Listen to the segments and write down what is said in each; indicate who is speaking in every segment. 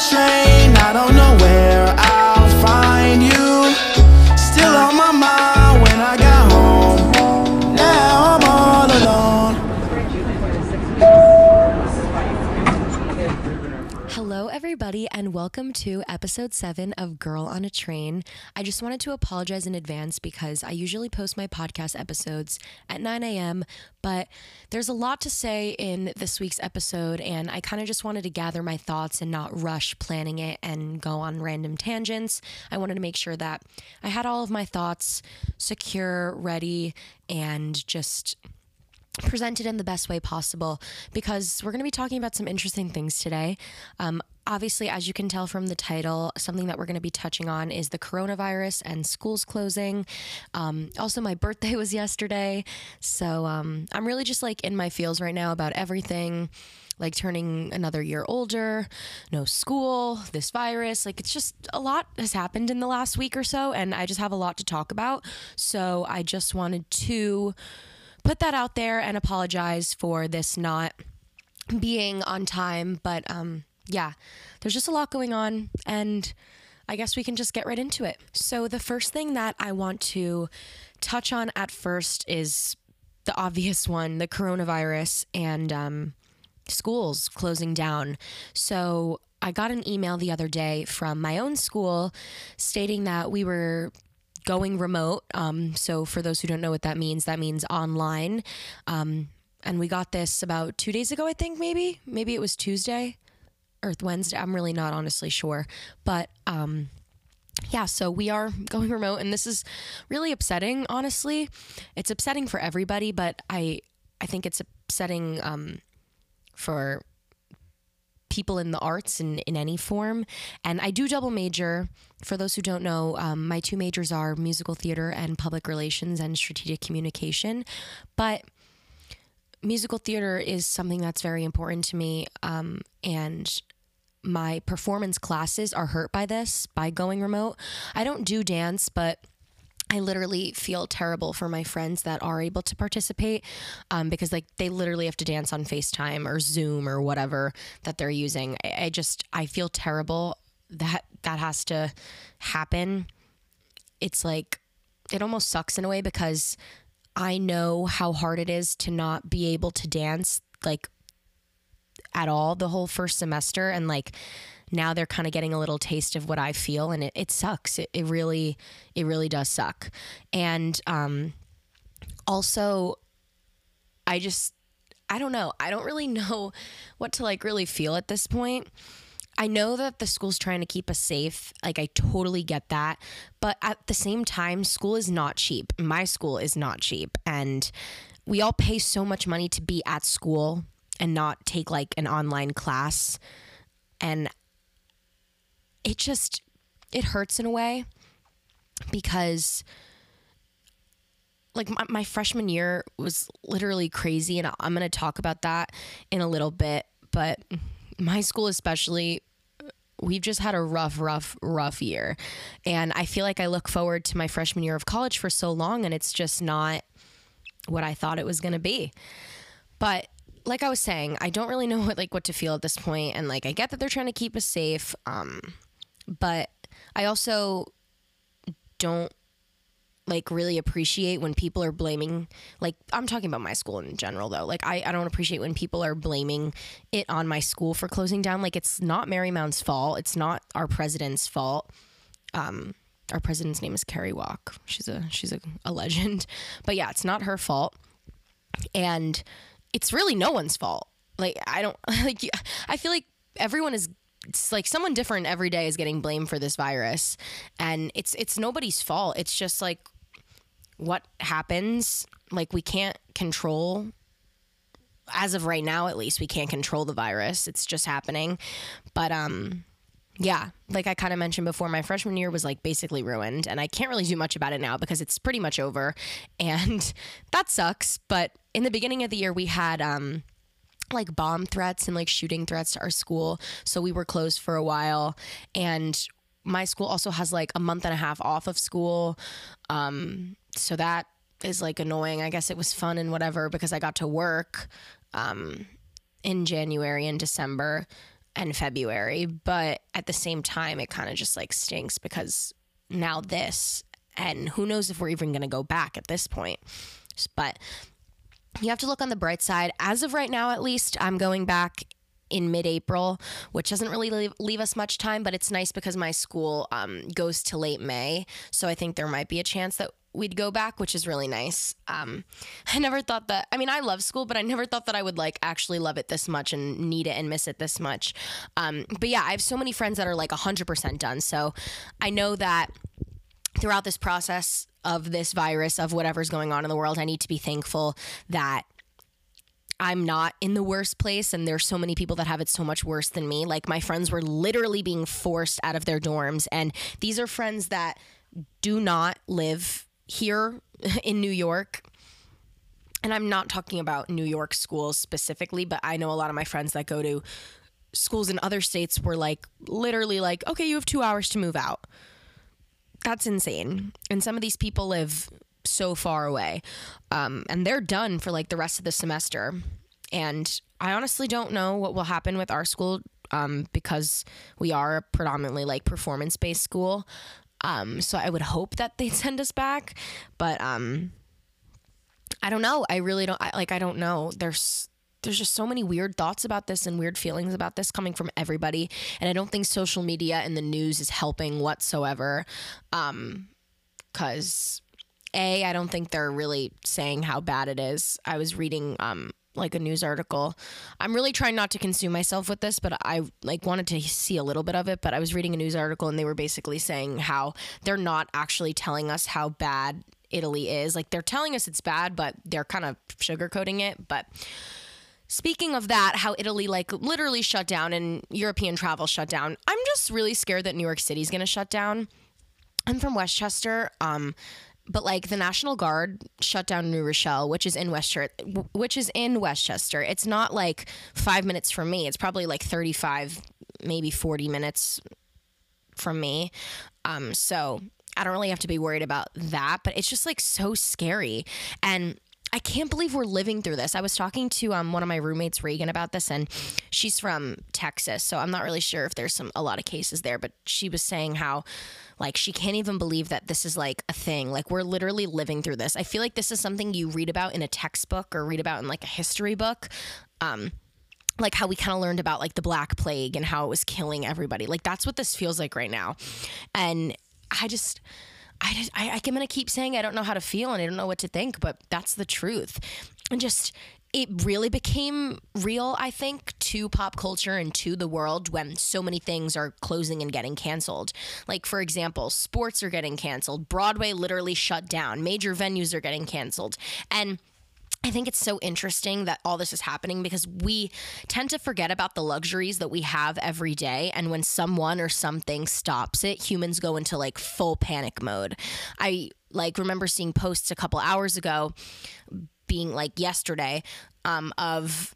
Speaker 1: train.
Speaker 2: Welcome to episode seven of Girl on a Train. I just wanted to apologize in advance because I usually post my podcast episodes at 9 a.m., but there's a lot to say in this week's episode, and I kind of just wanted to gather my thoughts and not rush planning it and go on random tangents. I wanted to make sure that I had all of my thoughts secure, ready, and just presented in the best way possible because we're going to be talking about some interesting things today. Um, obviously, as you can tell from the title, something that we're going to be touching on is the coronavirus and schools closing. Um, also, my birthday was yesterday. So um, I'm really just like in my feels right now about everything. Like turning another year older, no school, this virus. Like it's just a lot has happened in the last week or so, and I just have a lot to talk about. So I just wanted to put that out there and apologize for this not being on time. But um, yeah, there's just a lot going on, and I guess we can just get right into it. So, the first thing that I want to touch on at first is the obvious one the coronavirus and um, schools closing down. So, I got an email the other day from my own school stating that we were going remote. Um, so, for those who don't know what that means, that means online. Um, and we got this about two days ago, I think, maybe. Maybe it was Tuesday or Wednesday. I'm really not honestly sure. But um, yeah, so we are going remote, and this is really upsetting, honestly. It's upsetting for everybody, but I, I think it's upsetting um, for people in the arts in, in any form. And I do double major. For those who don't know, um, my two majors are musical theater and public relations and strategic communication. But musical theater is something that's very important to me. Um, and my performance classes are hurt by this, by going remote. I don't do dance, but I literally feel terrible for my friends that are able to participate um, because like they literally have to dance on FaceTime or Zoom or whatever that they're using. I, I just I feel terrible that that has to happen. It's like it almost sucks in a way because I know how hard it is to not be able to dance like at all the whole first semester and like now they're kind of getting a little taste of what I feel and it, it sucks. It, it really, it really does suck. And um, also, I just, I don't know. I don't really know what to like really feel at this point. I know that the school's trying to keep us safe. Like, I totally get that. But at the same time, school is not cheap. My school is not cheap. And we all pay so much money to be at school and not take like an online class. And it just it hurts in a way because like my, my freshman year was literally crazy and i'm going to talk about that in a little bit. But my school especially we've just had a rough rough rough year. And i feel like i look forward to my freshman year of college for so long and it's just not what i thought it was going to be. But like i was saying i don't really know what like what to feel at this point and like i get that they're trying to keep us safe um but I also don't like really appreciate when people are blaming like I'm talking about my school in general though. Like I, I don't appreciate when people are blaming it on my school for closing down. Like it's not Marymount's fault. It's not our president's fault. Um our president's name is Kerry Walk. She's a she's a, a legend. But yeah, it's not her fault. And it's really no one's fault. Like I don't like I feel like everyone is it's like someone different every day is getting blamed for this virus. And it's it's nobody's fault. It's just like what happens like we can't control as of right now at least we can't control the virus. It's just happening. But um yeah like i kind of mentioned before my freshman year was like basically ruined and i can't really do much about it now because it's pretty much over and that sucks but in the beginning of the year we had um like bomb threats and like shooting threats to our school. So we were closed for a while. And my school also has like a month and a half off of school. Um, so that is like annoying. I guess it was fun and whatever because I got to work um, in January and December. And February, but at the same time, it kind of just like stinks because now this, and who knows if we're even going to go back at this point. But you have to look on the bright side. As of right now, at least, I'm going back in mid-April, which doesn't really leave, leave us much time, but it's nice because my school um, goes to late May, so I think there might be a chance that we'd go back, which is really nice. Um, I never thought that. I mean, I love school, but I never thought that I would like actually love it this much and need it and miss it this much. Um, but yeah, I have so many friends that are like 100% done, so I know that throughout this process of this virus of whatever's going on in the world, I need to be thankful that I'm not in the worst place and there's so many people that have it so much worse than me. Like my friends were literally being forced out of their dorms and these are friends that do not live here in New York. And I'm not talking about New York schools specifically, but I know a lot of my friends that go to schools in other states were like literally like, "Okay, you have 2 hours to move out." That's insane. And some of these people live so far away. Um, and they're done for like the rest of the semester. And I honestly don't know what will happen with our school um, because we are a predominantly like performance based school. Um, so I would hope that they'd send us back. But um, I don't know. I really don't I, like. I don't know. There's there's just so many weird thoughts about this and weird feelings about this coming from everybody, and I don't think social media and the news is helping whatsoever. Um, cause a I don't think they're really saying how bad it is. I was reading um like a news article. I'm really trying not to consume myself with this, but I like wanted to see a little bit of it, but I was reading a news article and they were basically saying how they're not actually telling us how bad Italy is. Like they're telling us it's bad, but they're kind of sugarcoating it, but Speaking of that, how Italy like literally shut down and European travel shut down. I'm just really scared that New York City's going to shut down. I'm from Westchester. Um but like the National Guard shut down New Rochelle, which is in Westchester, which is in Westchester. It's not like five minutes from me. It's probably like thirty-five, maybe forty minutes from me. Um, so I don't really have to be worried about that. But it's just like so scary, and I can't believe we're living through this. I was talking to um, one of my roommates, Reagan, about this, and she's from Texas, so I'm not really sure if there's some a lot of cases there. But she was saying how like she can't even believe that this is like a thing. Like we're literally living through this. I feel like this is something you read about in a textbook or read about in like a history book. Um, like how we kind of learned about like the black plague and how it was killing everybody. Like that's what this feels like right now. And I just I just I, I'm gonna keep saying I don't know how to feel and I don't know what to think, but that's the truth. And just it really became real, I think, to pop culture and to the world when so many things are closing and getting canceled. Like, for example, sports are getting canceled, Broadway literally shut down, major venues are getting canceled. And I think it's so interesting that all this is happening because we tend to forget about the luxuries that we have every day. And when someone or something stops it, humans go into like full panic mode. I like remember seeing posts a couple hours ago being like yesterday um, of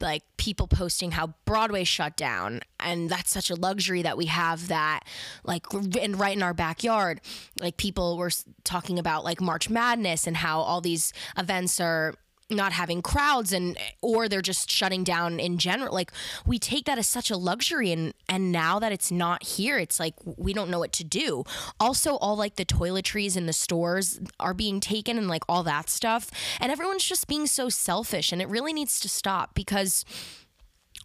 Speaker 2: like people posting how Broadway shut down and that's such a luxury that we have that like and right in our backyard like people were talking about like March Madness and how all these events are not having crowds and or they're just shutting down in general like we take that as such a luxury and and now that it's not here it's like we don't know what to do also all like the toiletries in the stores are being taken and like all that stuff and everyone's just being so selfish and it really needs to stop because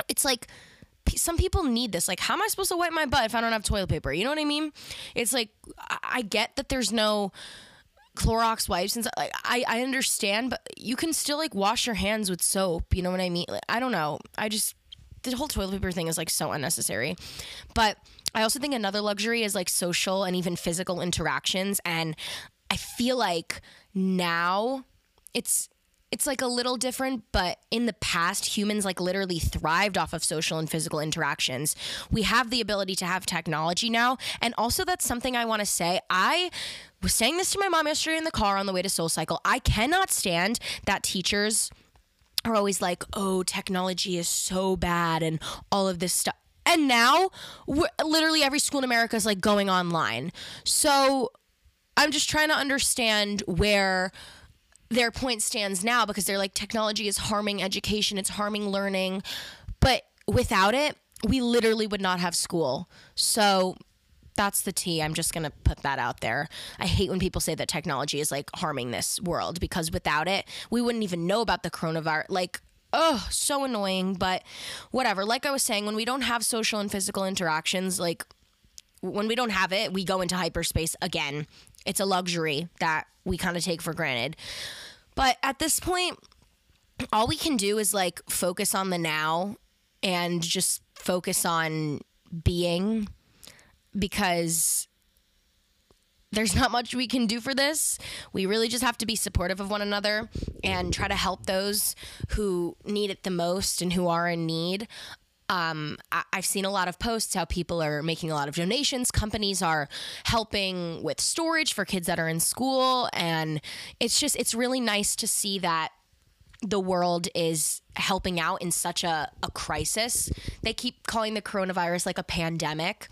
Speaker 2: it's like some people need this. Like, how am I supposed to wipe my butt if I don't have toilet paper? You know what I mean? It's like, I get that there's no Clorox wipes and stuff. Like, I, I understand, but you can still like wash your hands with soap. You know what I mean? Like, I don't know. I just the whole toilet paper thing is like so unnecessary. But I also think another luxury is like social and even physical interactions. And I feel like now it's it's like a little different, but in the past, humans like literally thrived off of social and physical interactions. We have the ability to have technology now. And also, that's something I want to say. I was saying this to my mom yesterday in the car on the way to Soul Cycle. I cannot stand that teachers are always like, oh, technology is so bad and all of this stuff. And now, literally every school in America is like going online. So I'm just trying to understand where their point stands now because they're like technology is harming education, it's harming learning. But without it, we literally would not have school. So that's the tea. I'm just going to put that out there. I hate when people say that technology is like harming this world because without it, we wouldn't even know about the coronavirus. Like, oh, so annoying, but whatever. Like I was saying, when we don't have social and physical interactions, like when we don't have it, we go into hyperspace again. It's a luxury that we kind of take for granted. But at this point, all we can do is like focus on the now and just focus on being because there's not much we can do for this. We really just have to be supportive of one another and try to help those who need it the most and who are in need. Um, I- I've seen a lot of posts how people are making a lot of donations. Companies are helping with storage for kids that are in school. And it's just, it's really nice to see that the world is helping out in such a, a crisis. They keep calling the coronavirus like a pandemic.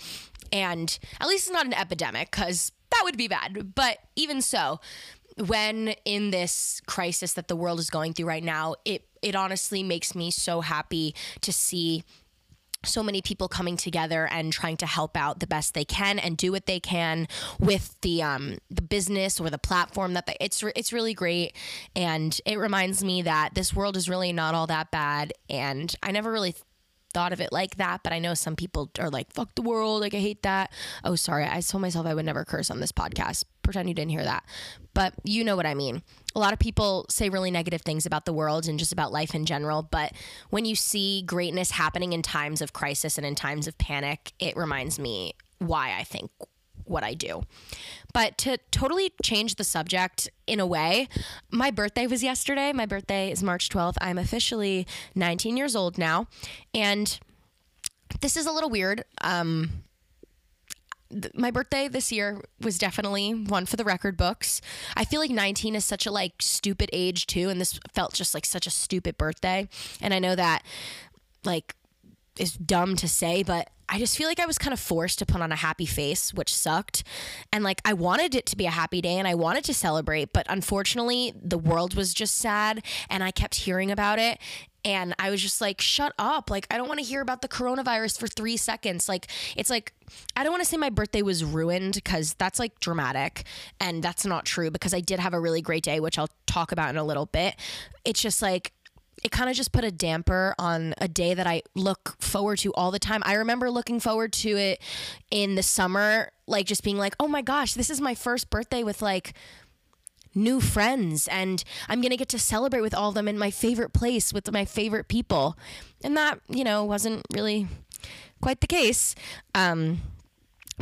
Speaker 2: And at least it's not an epidemic because that would be bad. But even so, when in this crisis that the world is going through right now, it, it honestly makes me so happy to see so many people coming together and trying to help out the best they can and do what they can with the um, the business or the platform that they, it's re- it's really great. And it reminds me that this world is really not all that bad. And I never really th- thought of it like that but I know some people are like fuck the world. Like I hate that. Oh sorry. I told myself I would never curse on this podcast. Pretend you didn't hear that. But you know what I mean a lot of people say really negative things about the world and just about life in general. But when you see greatness happening in times of crisis and in times of panic, it reminds me why I think what I do. But to totally change the subject in a way, my birthday was yesterday. My birthday is March 12th. I'm officially 19 years old now. And this is a little weird. Um, my birthday this year was definitely one for the record books. I feel like 19 is such a like stupid age too and this felt just like such a stupid birthday. And I know that like is dumb to say, but I just feel like I was kind of forced to put on a happy face, which sucked. And like I wanted it to be a happy day and I wanted to celebrate, but unfortunately, the world was just sad and I kept hearing about it. And I was just like, shut up. Like, I don't want to hear about the coronavirus for three seconds. Like, it's like, I don't want to say my birthday was ruined because that's like dramatic. And that's not true because I did have a really great day, which I'll talk about in a little bit. It's just like, it kind of just put a damper on a day that I look forward to all the time. I remember looking forward to it in the summer, like just being like, oh my gosh, this is my first birthday with like new friends and I'm going to get to celebrate with all of them in my favorite place with my favorite people. And that, you know, wasn't really quite the case. Um,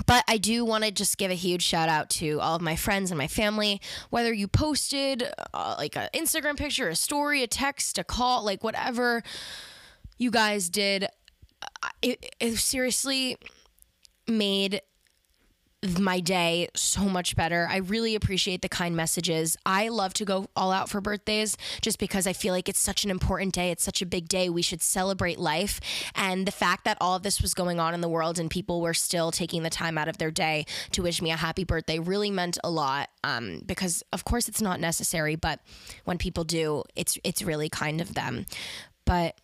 Speaker 2: but I do want to just give a huge shout out to all of my friends and my family. Whether you posted uh, like an Instagram picture, a story, a text, a call, like whatever you guys did, uh, it, it seriously made my day so much better. I really appreciate the kind messages. I love to go all out for birthdays just because I feel like it's such an important day. It's such a big day. We should celebrate life. And the fact that all of this was going on in the world and people were still taking the time out of their day to wish me a happy birthday really meant a lot. Um, because of course it's not necessary, but when people do, it's it's really kind of them. But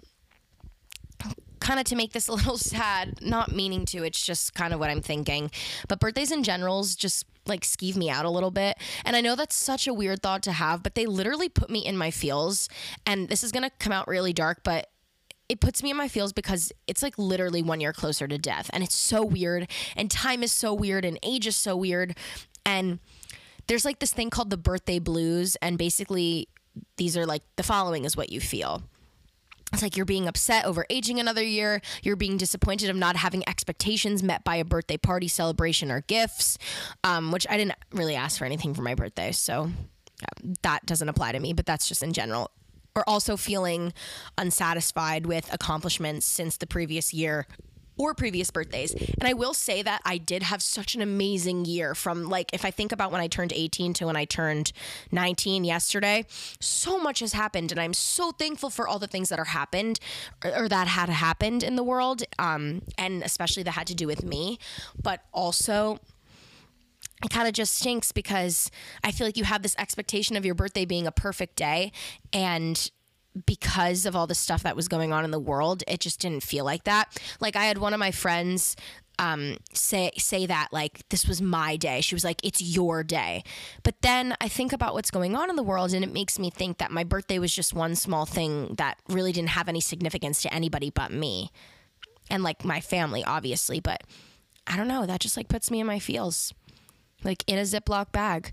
Speaker 2: kind of to make this a little sad, not meaning to, it's just kind of what I'm thinking. But birthdays in generals just like skeeve me out a little bit. And I know that's such a weird thought to have, but they literally put me in my feels. And this is going to come out really dark, but it puts me in my feels because it's like literally one year closer to death. And it's so weird. And time is so weird. And age is so weird. And there's like this thing called the birthday blues. And basically, these are like the following is what you feel it's like you're being upset over aging another year. You're being disappointed of not having expectations met by a birthday party, celebration, or gifts, um, which I didn't really ask for anything for my birthday. So that doesn't apply to me, but that's just in general. Or also feeling unsatisfied with accomplishments since the previous year or previous birthdays. And I will say that I did have such an amazing year from like if I think about when I turned 18 to when I turned 19 yesterday, so much has happened and I'm so thankful for all the things that are happened or, that had happened in the world um and especially that had to do with me, but also it kind of just stinks because I feel like you have this expectation of your birthday being a perfect day and because of all the stuff that was going on in the world, it just didn't feel like that. Like I had one of my friends um, say say that like this was my day. She was like, "It's your day," but then I think about what's going on in the world, and it makes me think that my birthday was just one small thing that really didn't have any significance to anybody but me, and like my family, obviously. But I don't know. That just like puts me in my feels, like in a Ziploc bag.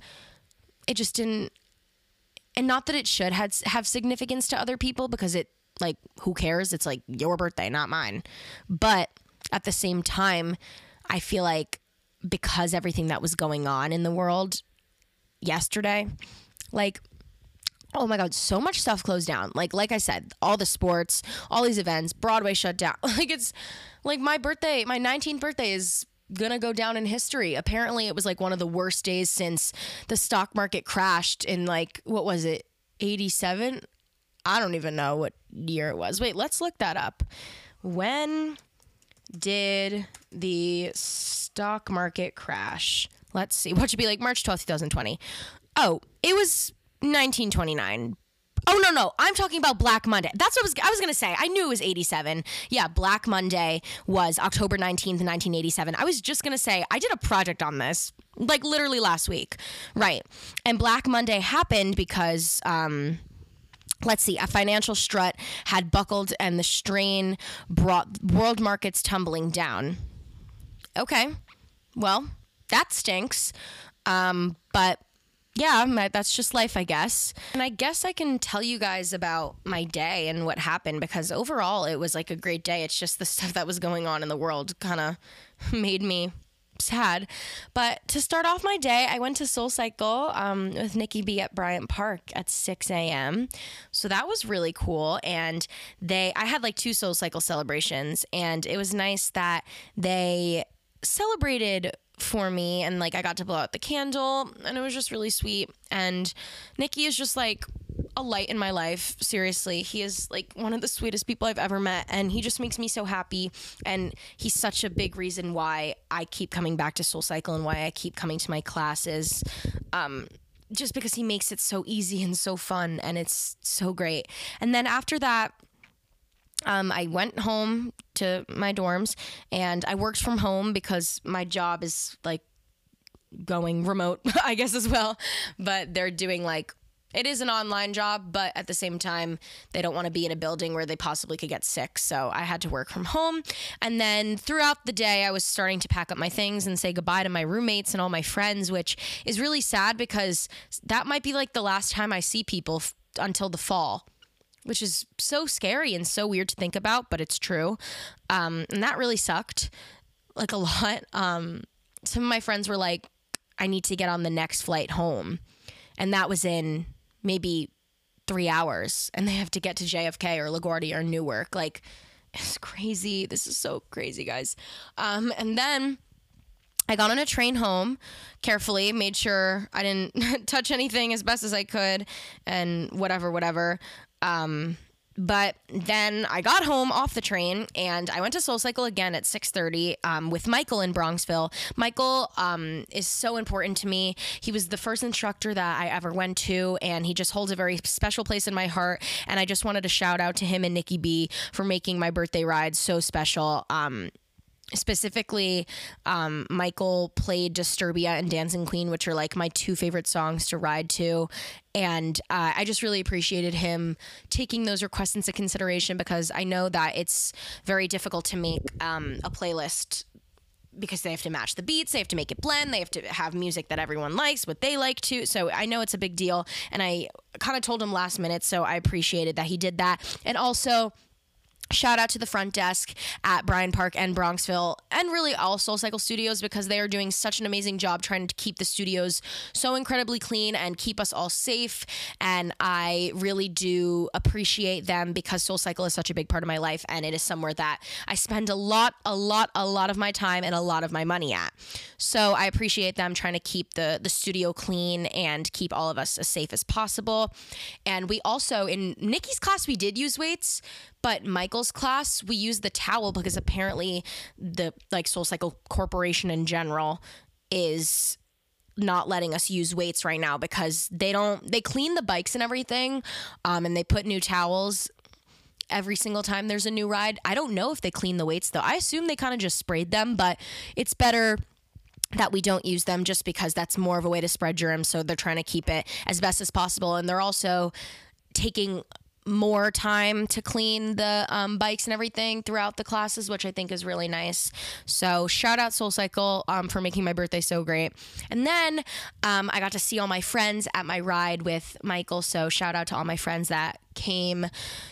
Speaker 2: It just didn't, and not that it should have have significance to other people because it like who cares? It's like your birthday, not mine, but at the same time, I feel like because everything that was going on in the world yesterday, like oh my god so much stuff closed down. Like like i said all the sports all these events broadway shut down. Like it's like my birthday my 19th birthday is gonna go down in history apparently it was like one of the worst days since the stock market crashed in like what was it 87 i don't even know what year it was wait let's look that up when did the stock market crash? Let's see. What should be like March 12th, 2020? Oh, it was 1929. Oh no no, I'm talking about Black Monday. That's what I was I was going to say. I knew it was 87. Yeah, Black Monday was October 19th, 1987. I was just going to say I did a project on this like literally last week. Right. And Black Monday happened because um let's see, a financial strut had buckled and the strain brought world markets tumbling down. Okay, well, that stinks. Um, but yeah, that's just life, I guess. And I guess I can tell you guys about my day and what happened because overall it was like a great day. It's just the stuff that was going on in the world kind of made me sad. But to start off my day, I went to Soul Cycle um, with Nikki B at Bryant Park at 6 a.m. So that was really cool. And they, I had like two Soul Cycle celebrations, and it was nice that they celebrated for me and like I got to blow out the candle and it was just really sweet and Nikki is just like a light in my life. Seriously, he is like one of the sweetest people I've ever met, and he just makes me so happy. And he's such a big reason why I keep coming back to Soul Cycle and why I keep coming to my classes. Um, just because he makes it so easy and so fun, and it's so great. And then after that, um, I went home to my dorms and I worked from home because my job is like going remote, I guess, as well. But they're doing like it is an online job, but at the same time, they don't want to be in a building where they possibly could get sick. So I had to work from home. And then throughout the day, I was starting to pack up my things and say goodbye to my roommates and all my friends, which is really sad because that might be like the last time I see people f- until the fall. Which is so scary and so weird to think about, but it's true. Um, and that really sucked, like a lot. Um, some of my friends were like, I need to get on the next flight home. And that was in maybe three hours and they have to get to JFK or LaGuardia or Newark. Like, it's crazy. This is so crazy, guys. Um, and then I got on a train home carefully, made sure I didn't touch anything as best as I could, and whatever, whatever. Um, but then I got home off the train and I went to Soul Cycle again at 6:30 um, with Michael in Bronxville. Michael um, is so important to me. He was the first instructor that I ever went to, and he just holds a very special place in my heart. And I just wanted to shout out to him and Nikki B for making my birthday ride so special. Um, specifically um, michael played disturbia and dancing queen which are like my two favorite songs to ride to and uh, i just really appreciated him taking those requests into consideration because i know that it's very difficult to make um, a playlist because they have to match the beats, they have to make it blend, they have to have music that everyone likes, what they like too. So I know it's a big deal. And I kind of told him last minute, so I appreciated that he did that. And also, Shout out to the front desk at Bryant Park and Bronxville, and really all Soul Cycle Studios because they are doing such an amazing job trying to keep the studios so incredibly clean and keep us all safe. And I really do appreciate them because Soul Cycle is such a big part of my life, and it is somewhere that I spend a lot, a lot, a lot of my time and a lot of my money at. So I appreciate them trying to keep the the studio clean and keep all of us as safe as possible. And we also in Nikki's class we did use weights, but Michael's class, we use the towel because apparently the like Soul Cycle Corporation in general is not letting us use weights right now because they don't they clean the bikes and everything um, and they put new towels every single time there's a new ride. I don't know if they clean the weights though. I assume they kind of just sprayed them but it's better that we don't use them just because that's more of a way to spread germs so they're trying to keep it as best as possible. And they're also taking more time to clean the um, bikes and everything throughout the classes, which I think is really nice. So shout out Soul Cycle um, for making my birthday so great. And then um, I got to see all my friends at my ride with Michael. So shout out to all my friends that came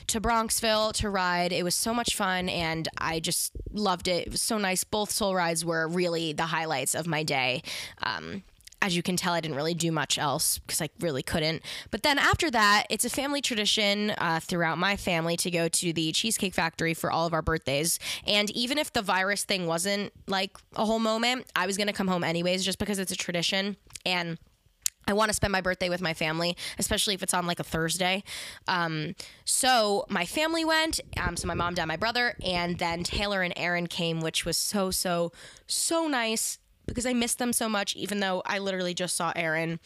Speaker 2: to Bronxville to ride. It was so much fun and I just loved it. It was so nice. Both soul rides were really the highlights of my day. Um, as you can tell, I didn't really do much else because I really couldn't. But then after that, it's a family tradition uh, throughout my family to go to the Cheesecake Factory for all of our birthdays. And even if the virus thing wasn't like a whole moment, I was going to come home anyways just because it's a tradition. And I want to spend my birthday with my family, especially if it's on like a Thursday. Um, so my family went. Um, so my mom, dad, my brother, and then Taylor and Aaron came, which was so, so, so nice because I missed them so much, even though I literally just saw Aaron.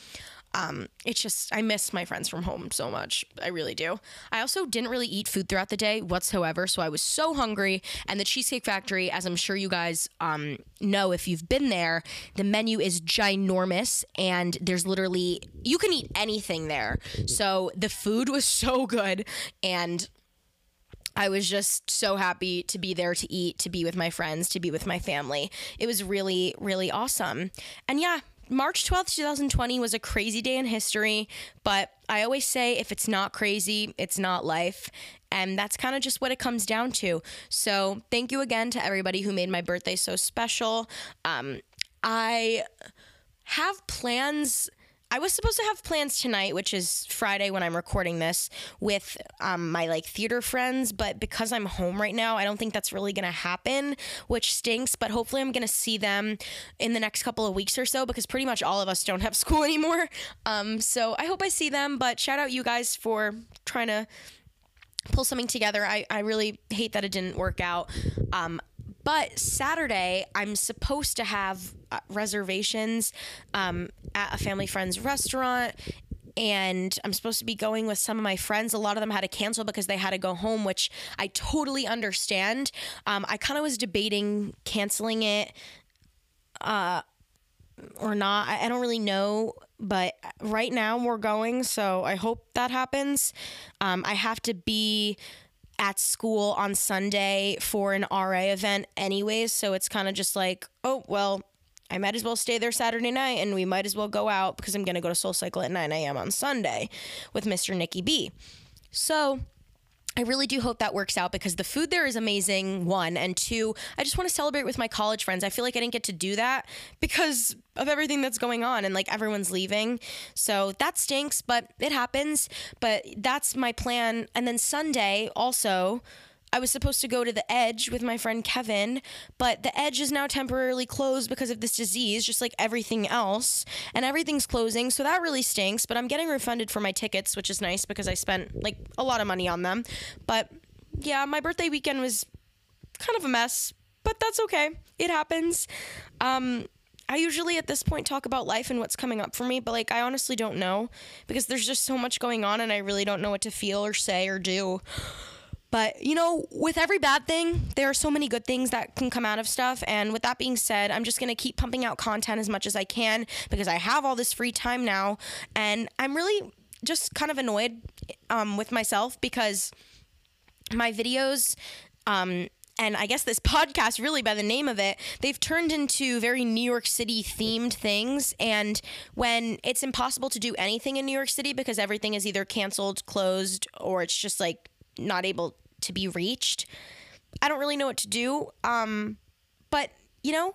Speaker 2: Um, it's just, I miss my friends from home so much. I really do. I also didn't really eat food throughout the day whatsoever. So I was so hungry. And the Cheesecake Factory, as I'm sure you guys um, know if you've been there, the menu is ginormous and there's literally, you can eat anything there. So the food was so good. And I was just so happy to be there to eat, to be with my friends, to be with my family. It was really, really awesome. And yeah, March 12th, 2020 was a crazy day in history, but I always say if it's not crazy, it's not life. And that's kind of just what it comes down to. So, thank you again to everybody who made my birthday so special. Um, I have plans I was supposed to have plans tonight, which is Friday when I'm recording this, with um, my like theater friends. But because I'm home right now, I don't think that's really gonna happen, which stinks. But hopefully, I'm gonna see them in the next couple of weeks or so because pretty much all of us don't have school anymore. Um, so I hope I see them. But shout out you guys for trying to pull something together. I, I really hate that it didn't work out. Um, but Saturday, I'm supposed to have uh, reservations um, at a family friend's restaurant. And I'm supposed to be going with some of my friends. A lot of them had to cancel because they had to go home, which I totally understand. Um, I kind of was debating canceling it uh, or not. I, I don't really know but right now we're going, so I hope that happens. Um, I have to be at school on Sunday for an RA event, anyways. So it's kind of just like, oh, well, I might as well stay there Saturday night and we might as well go out because I'm going to go to Soul Cycle at 9 a.m. on Sunday with Mr. Nikki B. So I really do hope that works out because the food there is amazing, one. And two, I just want to celebrate with my college friends. I feel like I didn't get to do that because of everything that's going on and like everyone's leaving. So that stinks, but it happens. But that's my plan. And then Sunday also, I was supposed to go to the Edge with my friend Kevin, but the Edge is now temporarily closed because of this disease, just like everything else. And everything's closing, so that really stinks. But I'm getting refunded for my tickets, which is nice because I spent like a lot of money on them. But yeah, my birthday weekend was kind of a mess, but that's okay. It happens. Um, I usually at this point talk about life and what's coming up for me, but like I honestly don't know because there's just so much going on and I really don't know what to feel or say or do. But, you know, with every bad thing, there are so many good things that can come out of stuff. And with that being said, I'm just going to keep pumping out content as much as I can because I have all this free time now. And I'm really just kind of annoyed um, with myself because my videos, um, and I guess this podcast, really by the name of it, they've turned into very New York City themed things. And when it's impossible to do anything in New York City because everything is either canceled, closed, or it's just like not able to be reached. I don't really know what to do. Um, but, you know,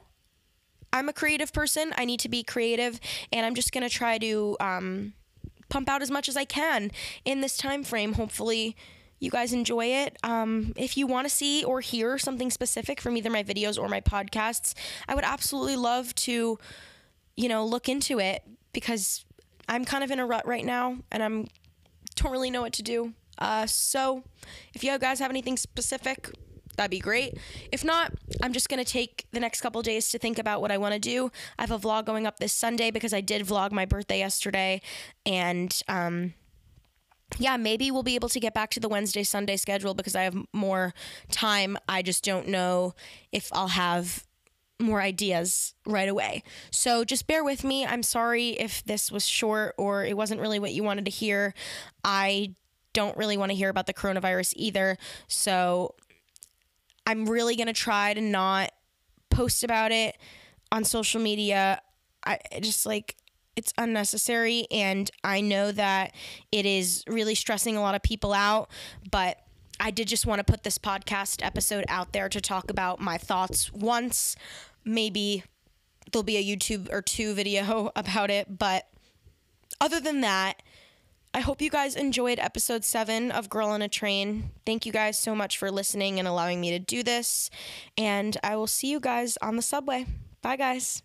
Speaker 2: I'm a creative person. I need to be creative, and I'm just going to try to um, pump out as much as I can in this time frame. Hopefully, you guys enjoy it. Um, if you want to see or hear something specific from either my videos or my podcasts, I would absolutely love to, you know, look into it because I'm kind of in a rut right now, and I'm don't really know what to do. Uh, so if you guys have anything specific, that'd be great. If not, I'm just to take the next couple days to think about what I want to do. I have a vlog going up this Sunday because I did vlog my birthday yesterday. And, um, yeah, maybe we'll be able to get back to the Wednesday Sunday schedule because I have more time. I just don't know if I'll have more ideas right away. So just bear with me. I'm sorry if this was short or it wasn't really what you wanted to hear. I don't really want to hear about the coronavirus either. So I'm really going to try to not post about it on social media. I just like it's unnecessary and I know that it is really stressing a lot of people out, but I did just want to put this podcast episode out there to talk about my thoughts once. Maybe there'll be a YouTube or two video about it, but other than that, I hope you guys enjoyed episode seven of Girl on a Train. Thank you guys so much for listening and allowing me to do this. And I will see you guys on the subway. Bye, guys.